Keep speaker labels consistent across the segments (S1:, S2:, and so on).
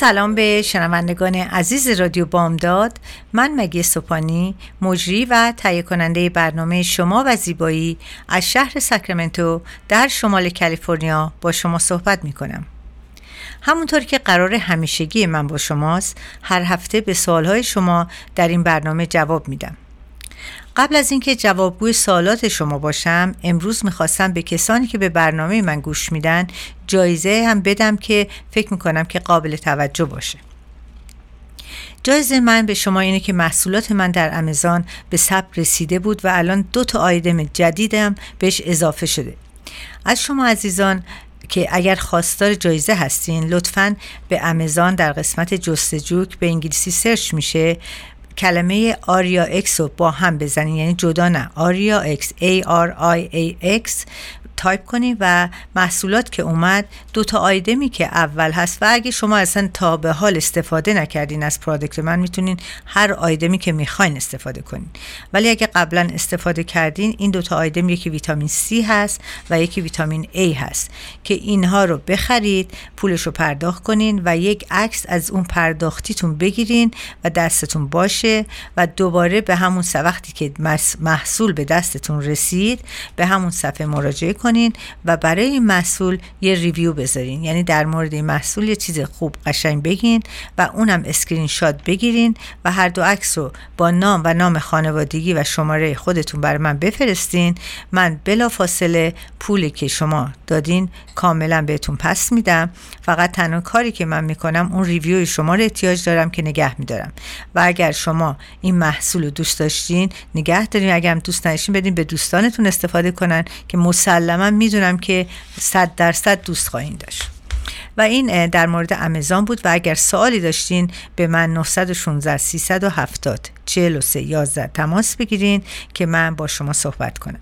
S1: سلام به شنوندگان عزیز رادیو بامداد. من مگی سپانی مجری و تهیه کننده برنامه شما و زیبایی از شهر ساکرامنتو در شمال کالیفرنیا با شما صحبت می کنم همونطور که قرار همیشگی من با شماست هر هفته به سوالهای شما در این برنامه جواب میدم. قبل از اینکه جوابگوی سوالات شما باشم امروز می‌خواستم به کسانی که به برنامه من گوش میدن جایزه هم بدم که فکر می‌کنم که قابل توجه باشه. جایزه من به شما اینه که محصولات من در امازون به ثبت رسیده بود و الان دو تا آیدم جدیدم بهش اضافه شده. از شما عزیزان که اگر خواستار جایزه هستین لطفا به امازون در قسمت جستجو که به انگلیسی search میشه. کلمه Aria X رو با هم بزنین یعنی جدا نه. Aria X A R I A X تایپ کنید و محصولات که اومد دو تا آیدمی که اول هست و اگه شما اصلا تا به حال استفاده نکردین از product من می‌تونین هر آیدمی که می‌خواین استفاده کنین. ولی اگه قبلا استفاده کردین این دو تا آیدم یکی ویتامین C هست و یکی ویتامین A هست که اینها رو بخرید پولش رو پرداخت کنین و یک عکس از اون پرداختیتون بگیرین و دستتون باشه و دوباره به همون وقتی که محصول به دستتون رسید به همون صفحه مراجعه کنین و برای این محصول یه review بذارین. یعنی در مورد این محصول یه چیز خوب قشنگ بگین و اونم اسکرین شات بگیرین و هر دو عکس رو با نام و نام خانوادگی و شماره خودتون برای من بفرستین. من بلا فاصله پولی که شما دادین کاملا بهتون پس میدم. فقط تنها کاری که من می‌کنم اون review شما رو احتیاج دارم که نگه میدارم. و اگر شما این محصول رو دوست داشتین نگه دارین. اگر دوست نداشتین بدین به دوستانتون استفاده کنن که مسلما من می‌دونم که صد درصد دوست خواهید داشت. و این در مورد امازون بود و اگر سوالی داشتین به من 916 370 43 11 تماس بگیرین که من با شما صحبت کنم.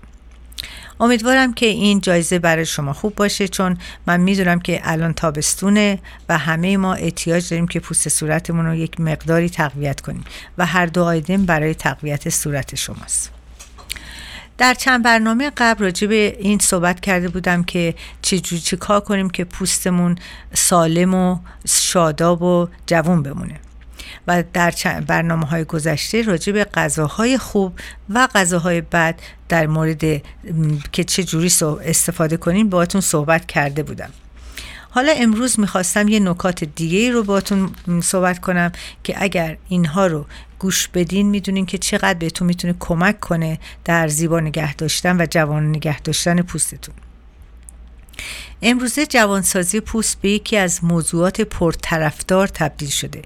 S1: امیدوارم که این جایزه برای شما خوب باشه چون من می‌دونم که الان تابستونه و همه ما احتیاج داریم که پوست صورتمون رو یک مقداری تقویت کنیم و هر دو آیدم برای تقویت صورت شماست. در چند برنامه قبل راجع به این صحبت کرده بودم که چجوری چی کار کنیم که پوستمون سالم و شاداب و جوون بمونه. و در برنامه های گذشته راجع به غذاهای خوب و غذاهای بد در مورد که چه جوری استفاده کنیم باهاتون صحبت کرده بودم. حالا امروز می‌خواستم یه نکات دیگه رو باتون صحبت کنم که اگر اینها رو گوش بدین می‌دونین که چقدر بهتون می‌تونه کمک کنه در زیبا نگه داشتن و جوان نگه داشتن پوستتون. امروزه جوانسازی پوست به یکی از موضوعات پرطرفدار تبدیل شده.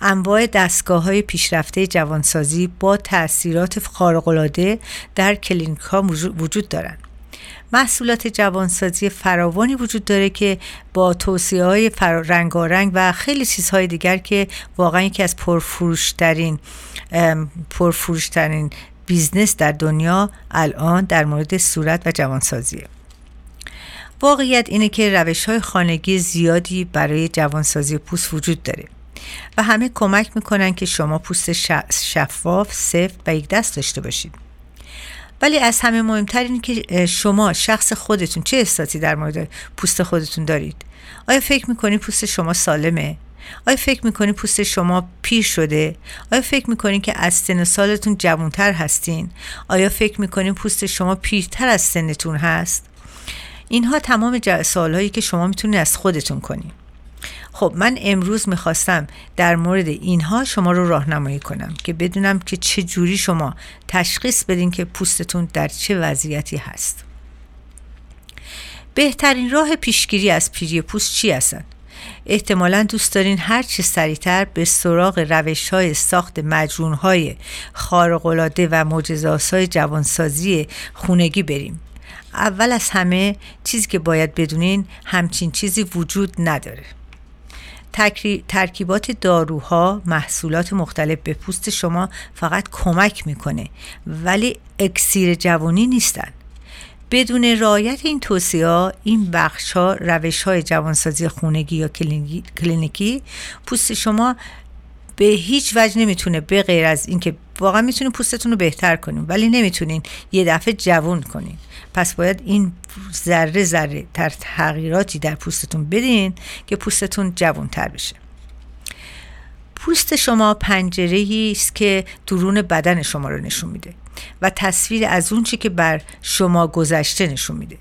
S1: انواع دستگاه های پیشرفته جوانسازی با تاثیرات خارق‌العاده در کلینیک وجود دارند. محصولات جوانسازی فراوانی وجود داره که با توصیه های رنگارنگ و خیلی چیزهای دیگر که واقعا یکی از پرفروشترین پرفروشترین business در دنیا الان در مورد صورت و جوانسازیه. واقعیت اینه که روش های خانگی زیادی برای جوانسازی پوست وجود داره و همه کمک می‌کنن که شما پوست شفاف، سفت و یک دست داشته باشید. ولی از همه مهمتر این که شما شخص خودتون چه احساسی در مورد پوست خودتون دارید؟ آیا فکر می‌کنید پوست شما سالمه؟ آیا فکر می‌کنید پوست شما پیر شده؟ آیا فکر می‌کنید که از سن سالتون جوانتر هستین؟ آیا فکر می‌کنید پوست شما پیرتر از سنتون هست؟ اینها تمام سوالهایی که شما می‌تونید از خودتون کنید خب من امروز می‌خواستم در مورد اینها شما رو راهنمایی کنم که بدونم که چه جوری شما تشخیص بدین که پوستتون در چه وضعیتی هست. بهترین راه پیشگیری از پیری پوست چی هستن؟ احتمالا دوست دارین هر چه سریعتر به سراغ روش های ساخت مجرون های خارقلاده و مجزاس های جوانسازی خونگی بریم. اول از همه چیزی که باید بدونین همچین چیزی وجود نداره. ترکیبات داروها محصولات مختلف به پوست شما فقط کمک می‌کنه ولی اکسیر جوانی نیستن. بدون رعایت این توصیه این بخش ها روش های جوانسازی خونگی یا کلینیکی پوست شما به هیچ وجه نمی‌تونه به غیر از اینکه واقعا می‌تونین پوستتون رو بهتر کنین ولی نمی‌تونین یه دفعه جوون کنین پس باید این ذره ذره تر تغییراتی در پوستتون بدین که پوستتون جوون تر بشه. پوست شما پنجره است که درون بدن شما رو نشون میده و تصویر از اون چی که بر شما گذشته نشون میده.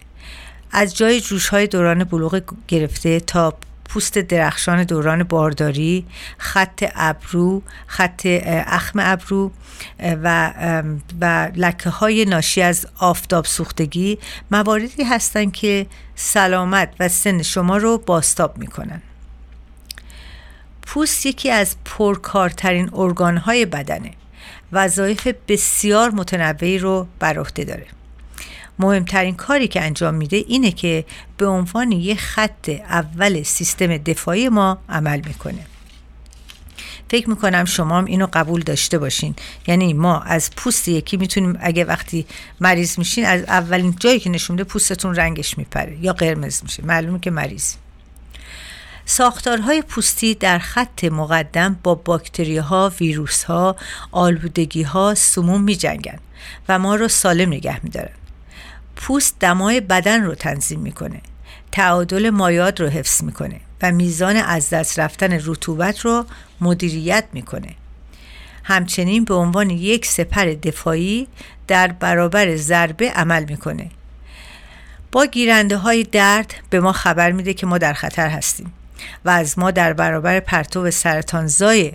S1: از جای جوش های دوران بلوغ گرفته تا پوست درخشان دوران بارداری خط ابرو خط اخم ابرو و, و لکه های ناشی از آفتاب سوختگی مواردی هستند که سلامت و سن شما رو باستاب می‌کنن. پوست یکی از پرکارترین ارگانهای بدنه وظایف بسیار متنوعی رو بر عهده داره. مهمترین کاری که انجام میده اینه که به عنوان یه خط اول سیستم دفاعی ما عمل می‌کنه. فکر می‌کنم شما هم اینو قبول داشته باشین. یعنی ما از پوست یکی می‌تونیم اگه وقتی مریض میشین از اولین جایی که نشونده پوستتون رنگش میپره یا قرمز میشه. معلومه که مریض. ساختارهای پوستی در خط مقدم با باکتری ها، ویروس ها، آلودگی ها، سموم می جنگن و ما رو سالم نگه می دارن. پوست دمای بدن رو تنظیم می‌کنه. تعادل مایات رو حفظ می‌کنه و میزان از دست رفتن رطوبت رو مدیریت می‌کنه. همچنین به عنوان یک سپر دفاعی در برابر ضربه عمل می‌کنه. با گیرنده های درد به ما خبر میده که ما در خطر هستیم. و از ما در برابر پرتو سرطانزای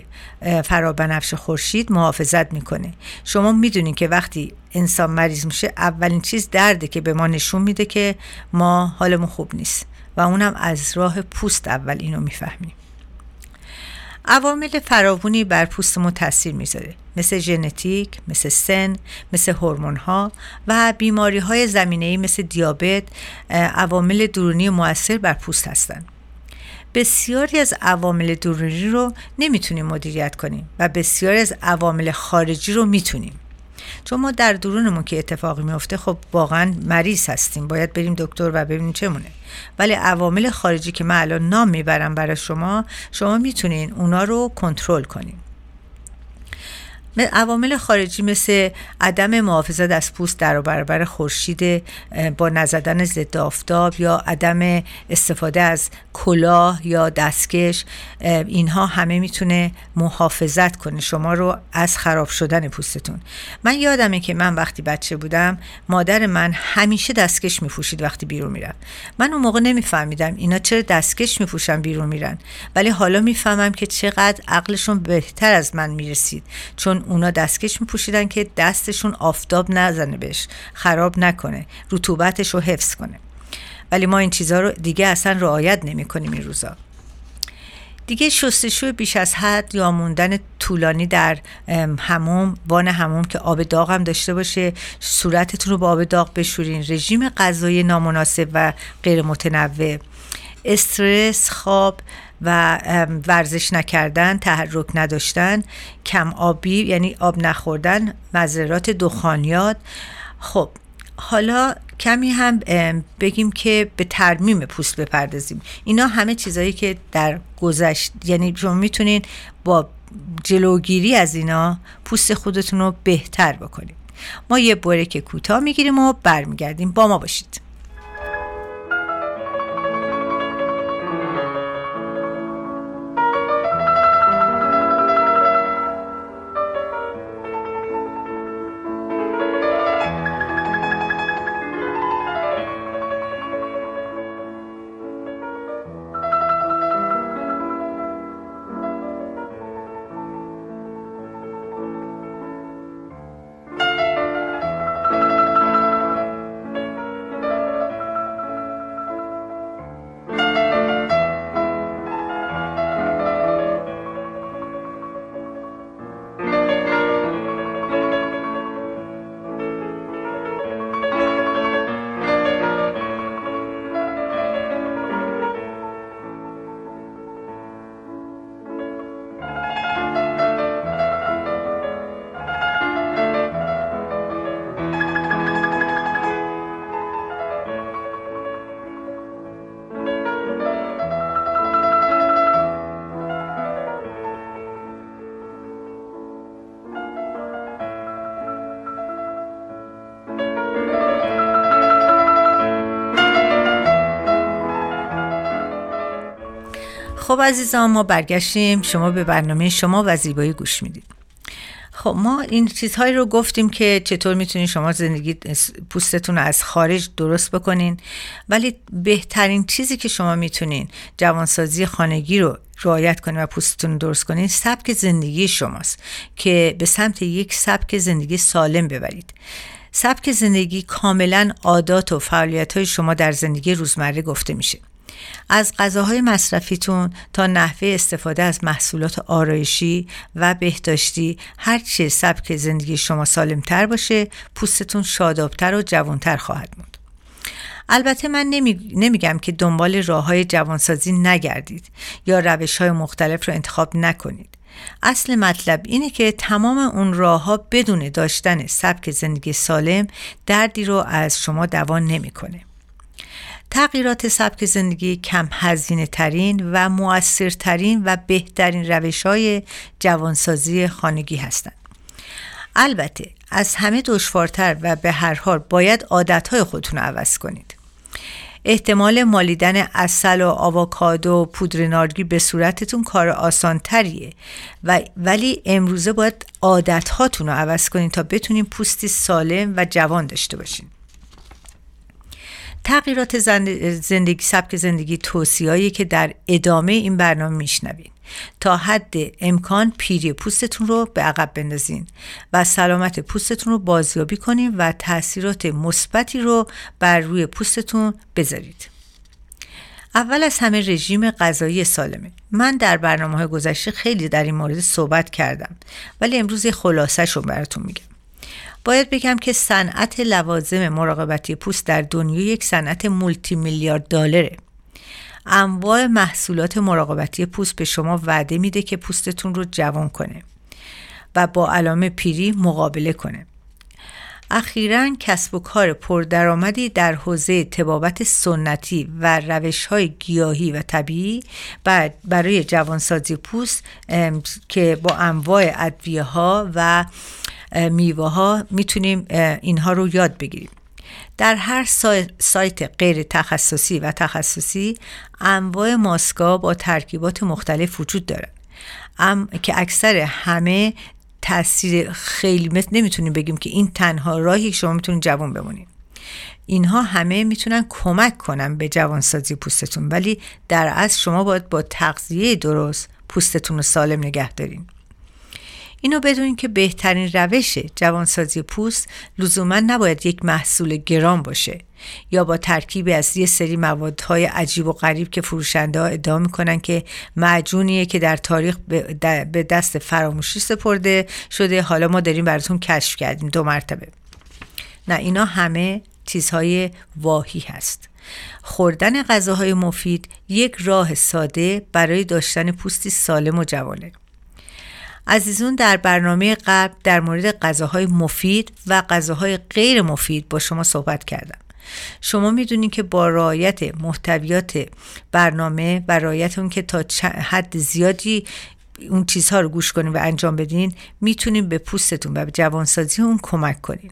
S1: فرابنفش خورشید محافظت می‌کنه. شما می‌دونید که وقتی انسان مریض میشه اولین چیز درده که به ما نشون میده که ما حالمون خوب نیست. و اونم از راه پوست اول اینو می‌فهمیم. عوامل فراوانی بر پوست ما تاثیر می‌ذاره. مثل ژنتیک، مثل سن، مثل هورمون ها و بیماری های زمینه مثل دیابت عوامل درونی موثر بر پوست هستند. بسیاری از عوامل درونی رو نمی‌تونیم مدیریت کنیم و بسیاری از عوامل خارجی رو می‌تونیم. چون ما در درونمون که اتفاقی میفته خب واقعا مریض هستیم. باید بریم دکتر و ببینیم چمونه. ولی عوامل خارجی که من الان نام می‌برم برای شما شما می‌تونین اونا رو کنترل کنیم عوامل خارجی مثل عدم محافظت از پوست در برابر خورشید با نزدن ضد آفتاب یا عدم استفاده از کلاه یا دستکش اینها همه می‌تونه محافظت کنه شما رو از خراب شدن پوستتون. من یادمه که من وقتی بچه بودم مادر من همیشه دستکش میپوشید وقتی بیرون میرم من اون موقع نمیفهمیدم اینا چرا دستکش میپوشن بیرون میرن. ولی حالا می‌فهمم که چقدر عقلشون بهتر از من می‌رسید. چون اونا دستکش میپوشیدن که دستشون آفتاب نزنه بهش خراب نکنه رطوبتش رو حفظ کنه. ولی ما این چیزها رو دیگه اصلا رعایت نمی کنیم این روزا. دیگه شستشوی بیش از حد یا موندن طولانی در هموم وان هموم که آب داغ هم داشته باشه صورتتون رو با آب داغ بشورین رژیم غذایی نامناسب و غیر متنوع استرس خواب و ورزش نکردن تحرک نداشتن کم آبی یعنی آب نخوردن مذرات دخانیات. خب حالا کمی هم بگیم که به ترمیم پوست بپردازیم. اینا همه چیزهایی که در گذشت یعنی شما می‌تونین با جلوگیری از اینا پوست خودتون رو بهتر بکنید. ما یه بریک کوتاه می‌گیریم و برمیگردیم. با ما باشید. خب عزیزان ما برگشتیم. شما به برنامه شما و زیبایی گوش می‌دید. خب ما این چیزهایی رو گفتیم که چطور می‌تونید شما زندگی پوستتون رو از خارج درست بکنین. ولی بهترین چیزی که شما می‌تونین جوانسازی خانگی رو رعایت کنید و پوستتون رو درست کنید سبک زندگی شماست که به سمت یک سبک زندگی سالم ببرید. سبک زندگی کاملا عادات و فعالیت های شما در زندگی روزمره گفته میشه. از غذاهای مصرفیتون تا نحوه استفاده از محصولات آرایشی و بهداشتی هرچه سبک زندگی شما سالمتر باشه پوستتون شادابتر و جوانتر خواهد موند البته من نمی... نمیگم که دنبال راه های جوانسازی نگردید یا روش های مختلف رو انتخاب نکنید اصل مطلب اینه که تمام اون راه ها بدون داشتن سبک زندگی سالم دردی رو از شما دوان نمی‌کنه. تغییرات سبک زندگی کم هزینه ترین و موثرترین و بهترین روش های جوانسازی خانگی هستند. البته از همه دشوارتر و به هر حال باید عادتهای خودتون رو عوض کنید. احتمال مالیدن اصل و آووکادو و پودر نارگی به صورتتون کار آسان تریه و ولی امروزه باید عادت هاتون رو عوض کنین تا بتونین پوستی سالم و جوان داشته باشین تغییرات زندگی سبک زندگی توصیه‌ای که در ادامه این برنامه میشنوید. تا حد امکان پیری پوستتون رو به عقب بندازین و سلامت پوستتون رو بازیابی کنین و تاثیرات مثبتی رو بر روی پوستتون بذارید. اول از همه رژیم غذایی سالمه. من در برنامه های گذشته خیلی در این مورد صحبت کردم ولی امروز یه خلاصه رو براتون میگم. باید بگم که صنعت لوازم مراقبتی پوست در دنیا یک صنعت مولتی میلیارد دلاره. انواع محصولات مراقبتی پوست به شما وعده میده که پوستتون رو جوان کنه و با علامه پیری مقابله کنه. اخیرا کسب و کار پردرآمدی در حوزه تبابت سنتی و روش های گیاهی و طبیعی برای جوانسازی پوست که با انواع ادویه ها و میوه ها می‌تونیم اینها رو یاد بگیریم. در هر سایت غیر تخصصی و تخصصی انواع ماسکا با ترکیبات مختلف وجود دارد ام که اکثر همه تاثیر خیلی مثل نمی‌تونیم بگیم که این تنها راهی شما می‌تونید جوان بمونید. اینها همه می‌تونن کمک کنن به جوانسازی پوستتون ولی در اصل شما باید با تغذیه درست پوستتون رو سالم نگه دارین. اینو بدونین که بهترین روش جوانسازی پوست لزوما نباید یک محصول گران باشه یا با ترکیبی از یه سری موادهای عجیب و غریب که فروشنده ها ادعا می‌کنن که معجونیه که در تاریخ به دست فراموشی سپرده شده. حالا ما داریم براتون کشف کردیم. دو مرتبه. نه اینا همه چیزهای واهی هست. خوردن غذاهای مفید یک راه ساده برای داشتن پوستی سالم و جوانه. عزیزون در برنامه قبل در مورد غذاهای مفید و غذاهای غیر مفید با شما صحبت کردم. شما می‌دونید که با رعایت محتویات برنامه و رعایت اون که تا حد زیادی اون چیزها رو گوش کنین و انجام بدین می‌تونین به پوستتون و به جوانسازی اون کمک کنین.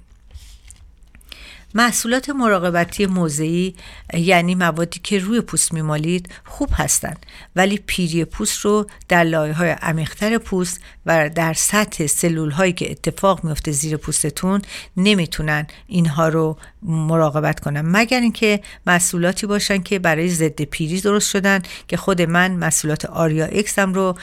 S1: محصولات مراقبتی موضعی یعنی موادی که روی پوست میمالید خوب هستند ولی پیری پوست رو در لایه های عمیقتر پوست و در سطح سلول هایی که اتفاق میفته زیر پوستتون نمی‌تونن اینها رو مراقبت کنن. مگر اینکه محصولاتی باشن که برای ضد پیری درست شدن که خود من محصولات آریا اکس هم رو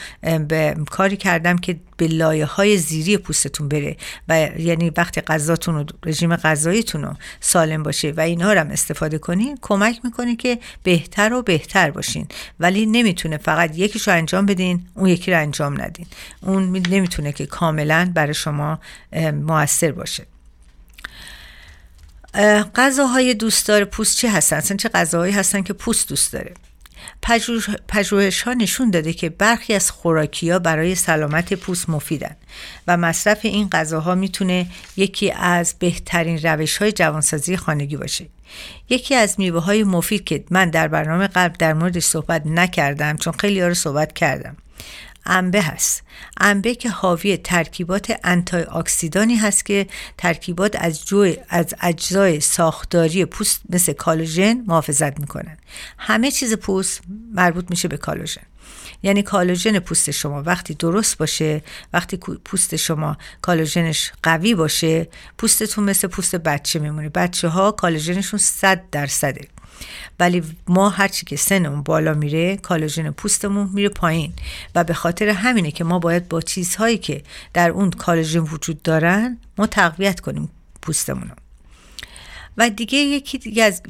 S1: به کاری کردم که به لایه های زیری پوستتون بره و یعنی وقتی غذاتون و رژیم غذاییتون رو سالم باشه و اینها رو هم استفاده کنین کمک می‌کنه که بهتر و بهتر باشین. ولی نمی‌تونه فقط یکیش رو انجام بدین اون یکی رو انجام ندین. اون نمی‌تونه که کاملا برای شما موثر باشه غذاهای دوستدار پوست چه هستن؟ اصلا چه غذاهایی هستن که پوست دوست داره؟ پژوهش ها نشون داده که برخی از خوراکی ها برای سلامت پوست مفیدن و مصرف این غذاها می‌تونه یکی از بهترین روش های جوانسازی خانگی باشه یکی از میوه های مفید که من در برنامه قبل در موردش صحبت نکردم چون خیلی ها رو صحبت کردم انبه هست. انبه که حاوی ترکیبات انتای اکسیدانی هست که ترکیبات از جوی از اجزای ساختاری پوست مثل کالوژن محافظت می‌کنن. همه چیز پوست مربوط میشه به کالوژن. یعنی کالوژن پوست شما وقتی درست باشه وقتی پوست شما کالوژنش قوی باشه پوستتون مثل پوست بچه میمونه. بچه ها کالوژنشون 100 درصده. ولی ما هرچی که سنمون بالا میره کالوژن پوستمون میره پایین. و به خاطر همینه که ما باید با چیزهایی که در اون کالوژن وجود دارن ما تقویت کنیم پوستمون و دیگه یکی دیگه از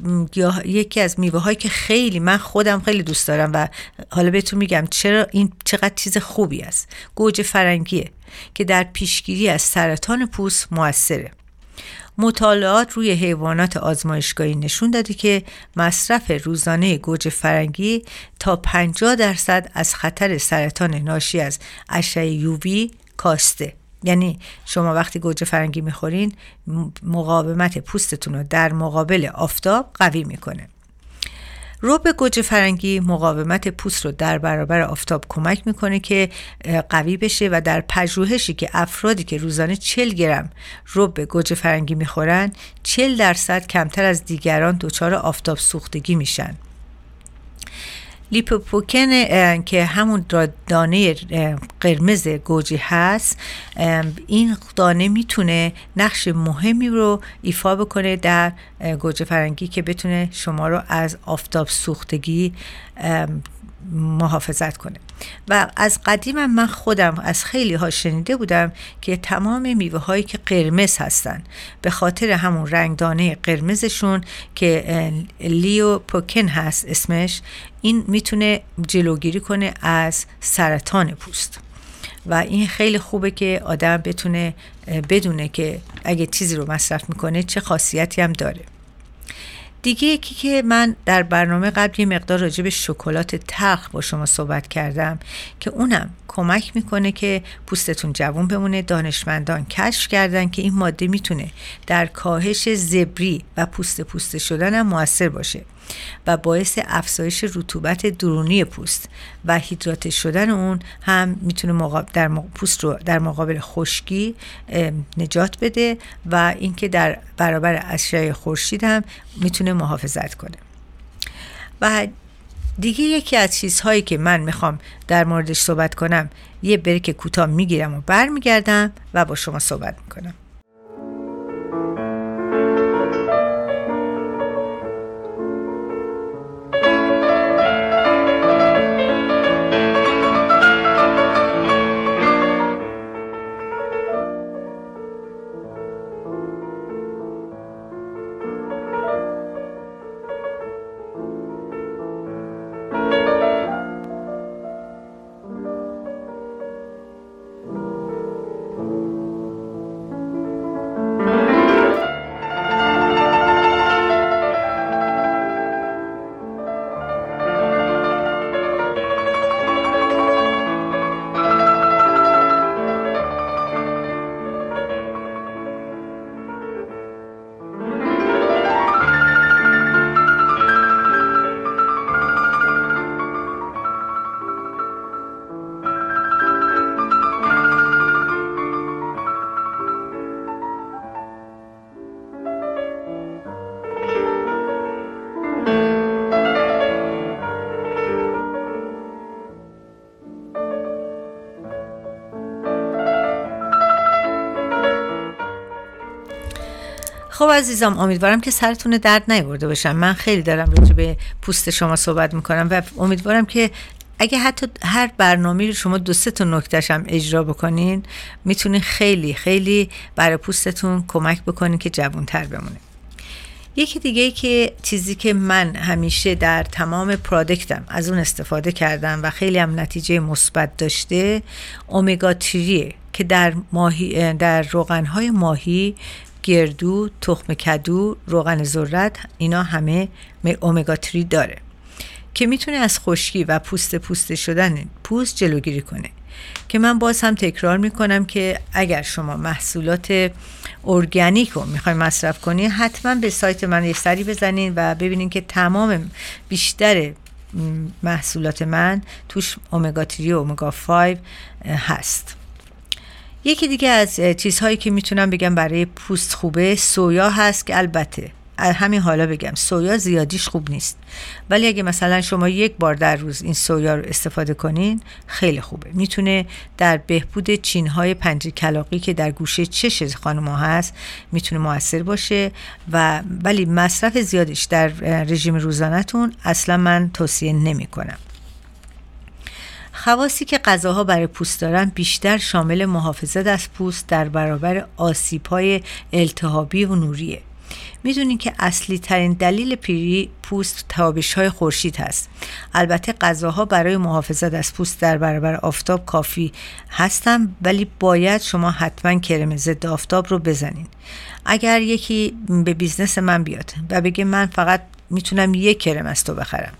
S1: یکی از میوه هایی که خیلی من خودم خیلی دوست دارم و حالا بهتون میگم چرا این چقدر چیز خوبی است. گوجه فرنگیه که در پیشگیری از سرطان پوست موثره. مطالعات روی حیوانات آزمایشگاهی نشون داده که مصرف روزانه گوجه فرنگی تا 50 درصد از خطر سرطان ناشی از اشعه یووی کاسته. یعنی شما وقتی گوجه فرنگی می‌خورین مقاومت پوستتون رو در مقابل آفتاب قوی می‌کنه. روب گوجه فرنگی مقاومت پوست رو در برابر آفتاب کمک می‌کنه که قوی بشه و در پژوهشی که افرادی که روزانه 40 گرم روب گوجه فرنگی می‌خورن 40 درصد کمتر از دیگران دچار آفتاب سوختگی میشن. لیپوپوکن که همون دانه قرمز گوجه هست این دانه می‌تونه نقش مهمی رو ایفا بکنه در گوجه فرنگی که بتونه شما رو از آفتاب سوختگی محافظت کنه. و از قدیم من خودم از خیلی ها شنیده بودم که تمام میوه هایی که قرمز هستن به خاطر همون رنگدانه قرمزشون که لیو پوکن هست اسمش این می‌تونه جلوگیری کنه از سرطان پوست. و این خیلی خوبه که آدم بتونه بدونه که اگه چیزی رو مصرف می‌کنه چه خاصیتی هم داره. دیگه یکی که من در برنامه قبل یه مقدار راجع به شکلات تلخ با شما صحبت کردم که اونم کمک می‌کنه که پوستتون جوون بمونه دانشمندان کشف کردن که این ماده می‌تونه در کاهش زبری و پوست پوست شدن هم موثر باشه و باعث افزایش رطوبت درونی پوست و هیدراته شدن اون هم می‌تونه در پوست رو در مقابل خشکی نجات بده و اینکه در برابر اشعه خورشید هم می‌تونه محافظت کنه. و دیگه یکی از چیزهایی که من می‌خوام در موردش صحبت کنم یه بریک کوتاه می‌گیرم و برمیگردم و با شما صحبت می‌کنم. عزیزم امیدوارم که سرتون درد نیورده باشم من خیلی دارم راجع به پوست شما صحبت می‌کنم و امیدوارم که اگه حتی هر برنامه رو شما دو سه تا نکتهش اجرا بکنین می‌تونه خیلی خیلی برای پوستتون کمک بکنین که جوانتر بمونه. یکی دیگه که چیزی که من همیشه در تمام پرادکتم از اون استفاده کردم و خیلی هم نتیجه مثبت داشته اومگا تریه که در ماهی در روغنهای ماهی گردو، تخم کدو، روغن ذرت اینا همه اومگا 3 داره که می‌تونه از خشکی و پوست پوست شدن پوست جلوگیری کنه. که من باز هم تکرار می‌کنم که اگر شما محصولات ارگانیک رو می‌خوای مصرف کنی حتما به سایت من یه سری بزنین و ببینین که تمام بیشتر محصولات من توش اومگا 3 و اومگا 5 هست. یکی دیگه از چیزهایی که می‌تونم بگم برای پوست خوبه سویا هست که البته همین حالا بگم سویا زیادیش خوب نیست. ولی اگه مثلا شما یک بار در روز این سویا رو استفاده کنین خیلی خوبه. می‌تونه در بهبود چینهای پنج کلاقی که در گوشه چش خانم هست می‌تونه موثر باشه و ولی مصرف زیادش در رژیم روزانهتون اصلا من توصیه نمی کنم خواصی که غذاها برای پوست دارن بیشتر شامل محافظت از پوست در برابر آسیب های التهابی و نوریه. می‌دونین که اصلی ترین دلیل پیری پوست تابش های خورشید هست. البته غذاها برای محافظت از پوست در برابر آفتاب کافی هستن ولی باید شما حتما کرم ضد آفتاب رو بزنین. اگر یکی به business من بیاد و بگه من فقط می‌تونم یک کرم از تو بخرم.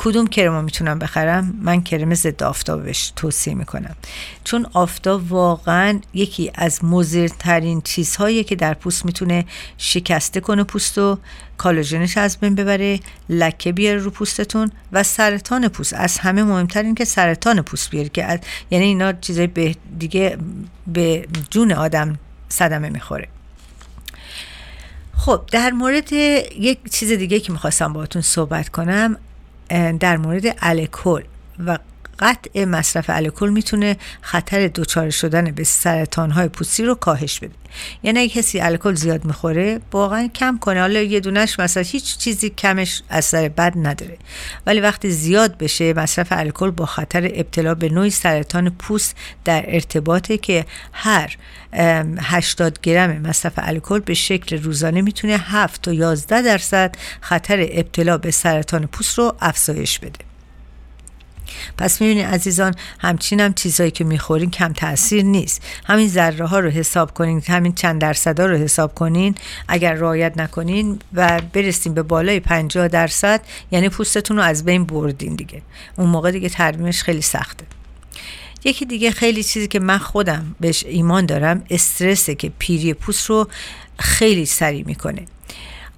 S1: کدوم کرم می‌تونم بخرم؟ من کرم ضد آفتابش توصیه می‌کنم. چون آفتاب واقعا یکی از مضرترین چیزهایی که در پوست می‌تونه شکسته کنه پوست و کالاژنش از بین ببره لکه بیاره رو پوستتون و سرطان پوست. از همه مهمتر این که سرطان پوست بیاره که یعنی اینا چیزای به دیگه به جون آدم صدمه می‌خوره. خب در مورد یک چیز دیگه که می‌خواستم باهاتون صحبت کنم در مورد الکل. و قطع مصرف الکل می‌تونه خطر دچار شدن به سرطان های پوستی رو کاهش بده. یعنی اگه کسی الکل زیاد می‌خوره واقعا کم کنه. حالا یه دونش مثلا هیچ چیزی کمش اثر بد نداره. ولی وقتی زیاد بشه مصرف الکل با خطر ابتلا به نوعی سرطان پوست در ارتباطه که هر 80 گرم مصرف الکل به شکل روزانه می‌تونه 7 تا 11 درصد خطر ابتلا به سرطان پوست رو افزایش بده. پس می‌بینید عزیزان همچین هم چیزهایی که می‌خورین کم تاثیر نیست. همین ذره ها رو حساب کنین همین چند درصد ها رو حساب کنین. اگر رعایت نکنین و برسیم به بالای 50 درصد یعنی پوستتون رو از بین بردین دیگه. اون موقع دیگه ترمیمش خیلی سخته. یکی دیگه خیلی چیزی که من خودم بهش ایمان دارم استرسه که پیری پوست رو خیلی سریع می‌کنه.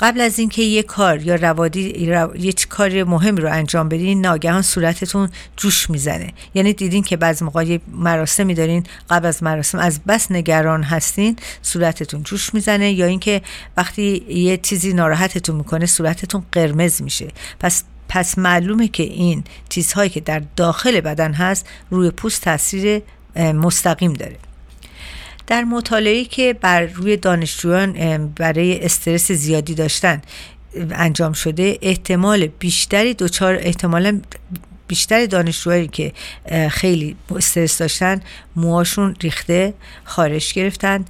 S1: قبل از اینکه یه کار یا روادی رو... یه کار مهم رو انجام بدین ناگهان صورتتون جوش می‌زنه. یعنی دیدین که بعض موقع یه مراسمی دارین قبل از مراسم از بس نگران هستین صورتتون جوش می‌زنه یا اینکه وقتی یه چیزی ناراحتتون می‌کنه صورتتون قرمز میشه. پس پس معلومه که این چیزهایی که در داخل بدن هست روی پوست تاثیر مستقیم داره. در مطالعه که بر روی دانشجویان برای استرس زیادی داشتن انجام شده احتمال بیشتری دچار احتمالا بیشتر دانشجوهایی که خیلی استرس داشتن موهاشون ریخته خارش گرفتن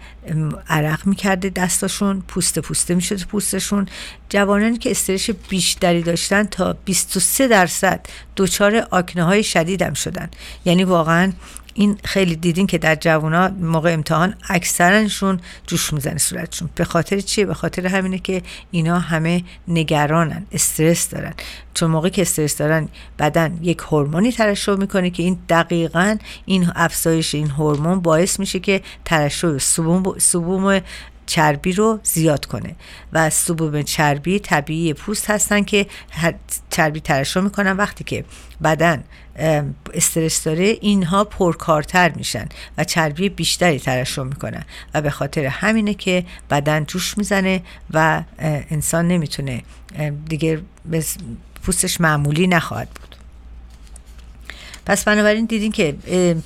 S1: عرق می‌کرده دستاشون پوست پوسته می‌شد پوستشون. جوانانی که استرس بیشتری داشتن تا 23 درصد دچار آکنه های شدید هم شدن. یعنی واقعا این خیلی دیدین که در جوونا موقع امتحان اکثرشون جوش می‌زنه صورتشون. به خاطر چیه؟ به خاطر همینه که اینا همه نگرانن استرس دارن. چون موقع که استرس دارن بدن یک هورمونی ترشح می‌کنه که این دقیقا این افزایش این هورمون باعث میشه که ترشح سبوم چربی رو زیاد کنه. و سبوم چربی طبیعی پوست هستن که چربی ترشح می‌کنن. وقتی که بدن استرس داره اینها پرکارتر میشن و چربی بیشتری ترشح می‌کنن و به خاطر همینه که بدن جوش می‌زنه و انسان نمی‌تونه دیگه پوستش معمولی نخواهد بود. پس بنابراین دیدین که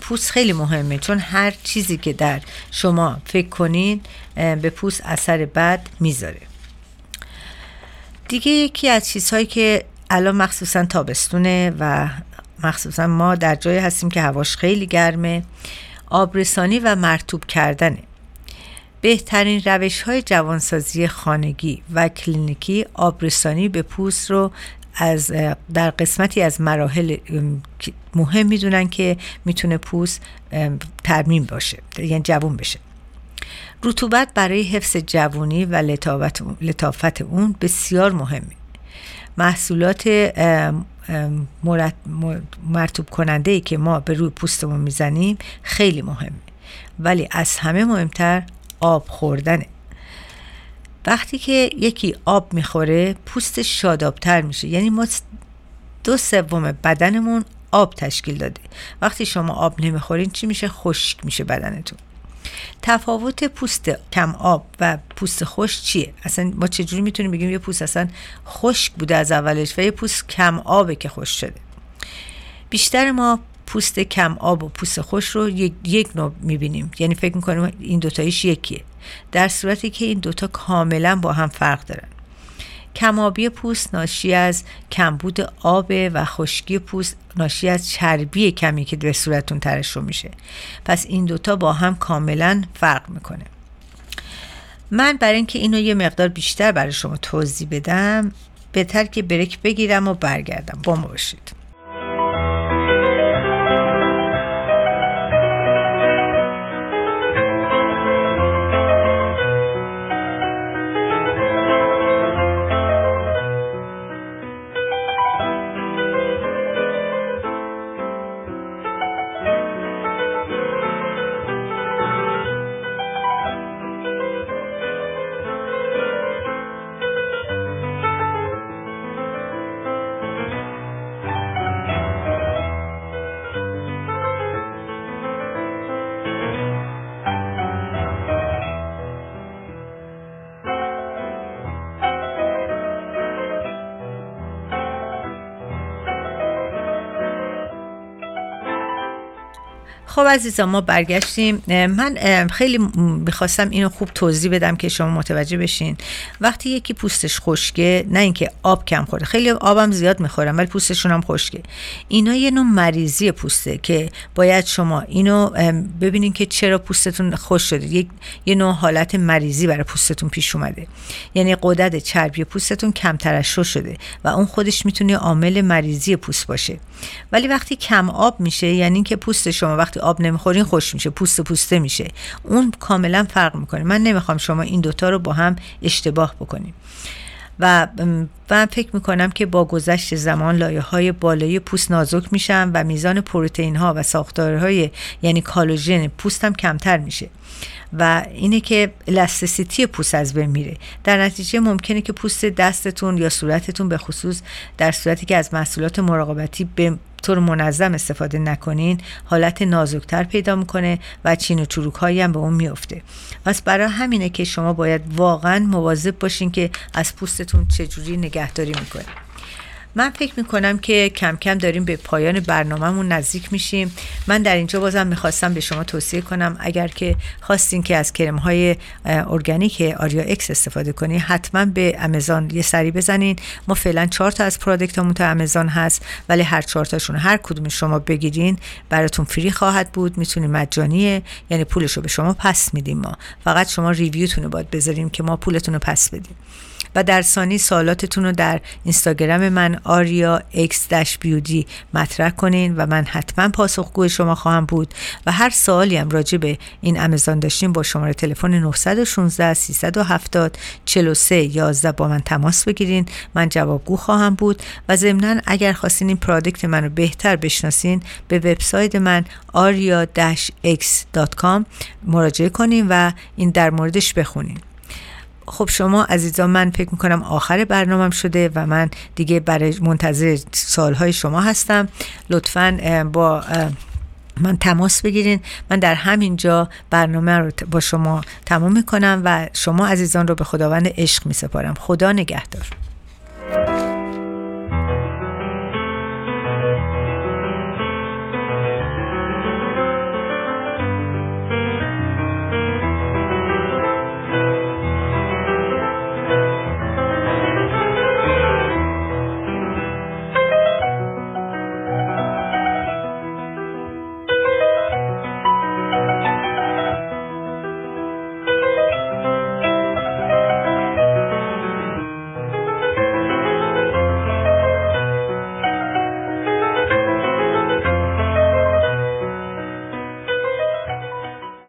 S1: پوست خیلی مهمه چون هر چیزی که در شما فکر کنین به پوست اثر بد می‌ذاره. دیگه یکی از چیزهایی که الان مخصوصا تابستونه و مخصوصا ما در جایی هستیم که هواش خیلی گرمه آبرسانی و مرتوب کردنه. بهترین روش های جوانسازی خانگی و کلینیکی آبرسانی به پوست رو از در قسمتی از مراحل مهم می‌دونن که می‌تونه پوست ترمیم باشه یعنی جوون بشه. رطوبت برای حفظ جوونی و لطافت اون بسیار مهمه. محصولات مرتوب کننده ای که ما به روی پوستمون می‌زنیم خیلی مهمه. ولی از همه مهمتر آب خوردنه. وقتی که یکی آب می‌خوره پوست شادابتر میشه. یعنی ما دو سوم بدنمون آب تشکیل داده. وقتی شما آب نمی‌خورین چی میشه؟ خشک میشه بدنتون. تفاوت پوست کم آب و پوست خوش چیه؟ اصلا ما چجوری می‌تونیم بگیم یه پوست اصلا خشک بوده از اولش و یه پوست کم آبه که خوش شده؟ بیشتر ما پوست کم آب و پوست خوش رو یک, نوع می‌بینیم. یعنی فکر می‌کنیم این دوتایش یکیه. در صورتی که این دوتا کاملا با هم فرق دارن. کمابی پوست ناشی از کمبود آب و خشکی پوست ناشی از چربی کمی که به صورتون ترشح میشه. پس این دوتا با هم کاملا فرق می‌کنه. من برای اینکه اینو یه مقدار بیشتر برای شما توضیح بدم بهتر که بریک بگیرم و برگردم. با ما باشید. خب عزیزان ما برگشتیم. من خیلی می‌خواستم اینو خوب توضیح بدم که شما متوجه بشین. وقتی یکی پوستش خشکه نه اینکه آب کم خورده. خیلی آبم زیاد می‌خورم ولی پوستشون هم خشکه. اینا یه نوع مریضی پوسته که باید شما اینو ببینین که چرا پوستتون خوش شده. یک یه نوع حالت مریضی برای پوستتون پیش اومده. یعنی قدرت چربی پوستتون کم ترشح شده و اون خودش می‌تونه عامل مریضی پوست باشه. ولی وقتی کم آب میشه یعنی که پوست شما وقتی آب نمی‌خورین خوش میشه پوست پوسته میشه. اون کاملا فرق می‌کنه. من نمی‌خوام شما این دوتا رو با هم اشتباه بکنیم. و من فکر می‌کنم که با گذشت زمان لایه های بالایی پوست نازک میشن و میزان پروتئین ها و ساختارهای یعنی کالوژن پوست هم کمتر میشه. و اینه که الاستیسیتی پوست از بین میره. در نتیجه ممکنه که پوست دستتون یا صورتتون به خصوص در صورتی که از محصولات مراقبتی به طور منظم استفاده نکنین حالت نازکتر پیدا می‌کنه و چین و چروک هایی هم به اون میفته پس برای همینه که شما باید واقعا مواظب باشین که از پوستتون چجوری نگهداری می‌کنه من فکر می‌کنم که کم کم داریم به پایان برنامهمون نزدیک میشیم. من در اینجا بازم می‌خواستم به شما توصیه کنم اگر که خواستین که از کرم های ارگانیک آریا اکس استفاده کنی حتما به امازون یه سری بزنین. ما فعلا چهار تا از product همون تو امازون هست ولی هر چهار تاشون هر کدوم شما بگیرین براتون free خواهد بود. می‌تونی مجانیه یعنی پولش رو به شما پس میدیم ما. فقط شما review تون رو باید بذاریم که ما پولتون رو پس بدیم. و در ثانی سوالاتتون رو در اینستاگرام من آریا اکس بیودی مطرح کنین و من حتما پاسخگوی شما خواهم بود و هر سوالی هم راجع به این امازون داشتیم با شماره تلفن 916 370 43 11 با من تماس بگیرین. من جوابگو خواهم بود و ضمنا اگر خواستین این پرادکت من رو بهتر بشناسین به وبسایت من aria-x.com مراجعه کنین و این در موردش بخونین. خب شما عزیزان من فکر می‌کنم آخر برنامهم شده و من دیگه برای منتظر سالهای شما هستم. لطفا با من تماس بگیرین. من در همین جا برنامه رو با شما تمام می‌کنم و شما عزیزان رو به خداوند عشق میسپارم. خدا نگهدار.